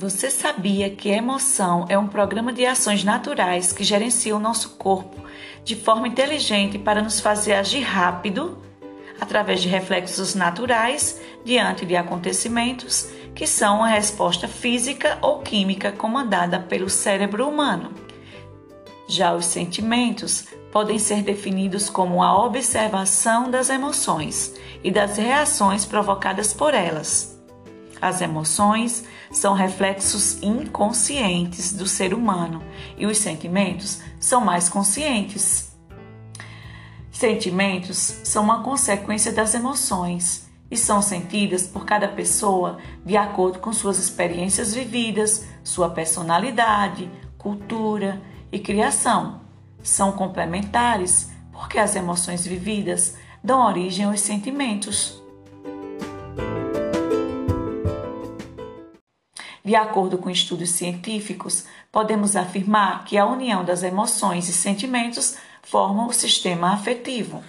Você sabia que emoção é um programa de ações naturais que gerencia o nosso corpo de forma inteligente para nos fazer agir rápido, através de reflexos naturais diante de acontecimentos que são a resposta física ou química comandada pelo cérebro humano. Já os sentimentos podem ser definidos como a observação das emoções e das reações provocadas por elas. As emoções são reflexos inconscientes do ser humano e os sentimentos são mais conscientes. Sentimentos são uma consequência das emoções e são sentidas por cada pessoa de acordo com suas experiências vividas, sua personalidade, cultura e criação. São complementares porque as emoções vividas dão origem aos sentimentos. De acordo com estudos científicos, podemos afirmar que a união das emoções e sentimentos forma o sistema afetivo.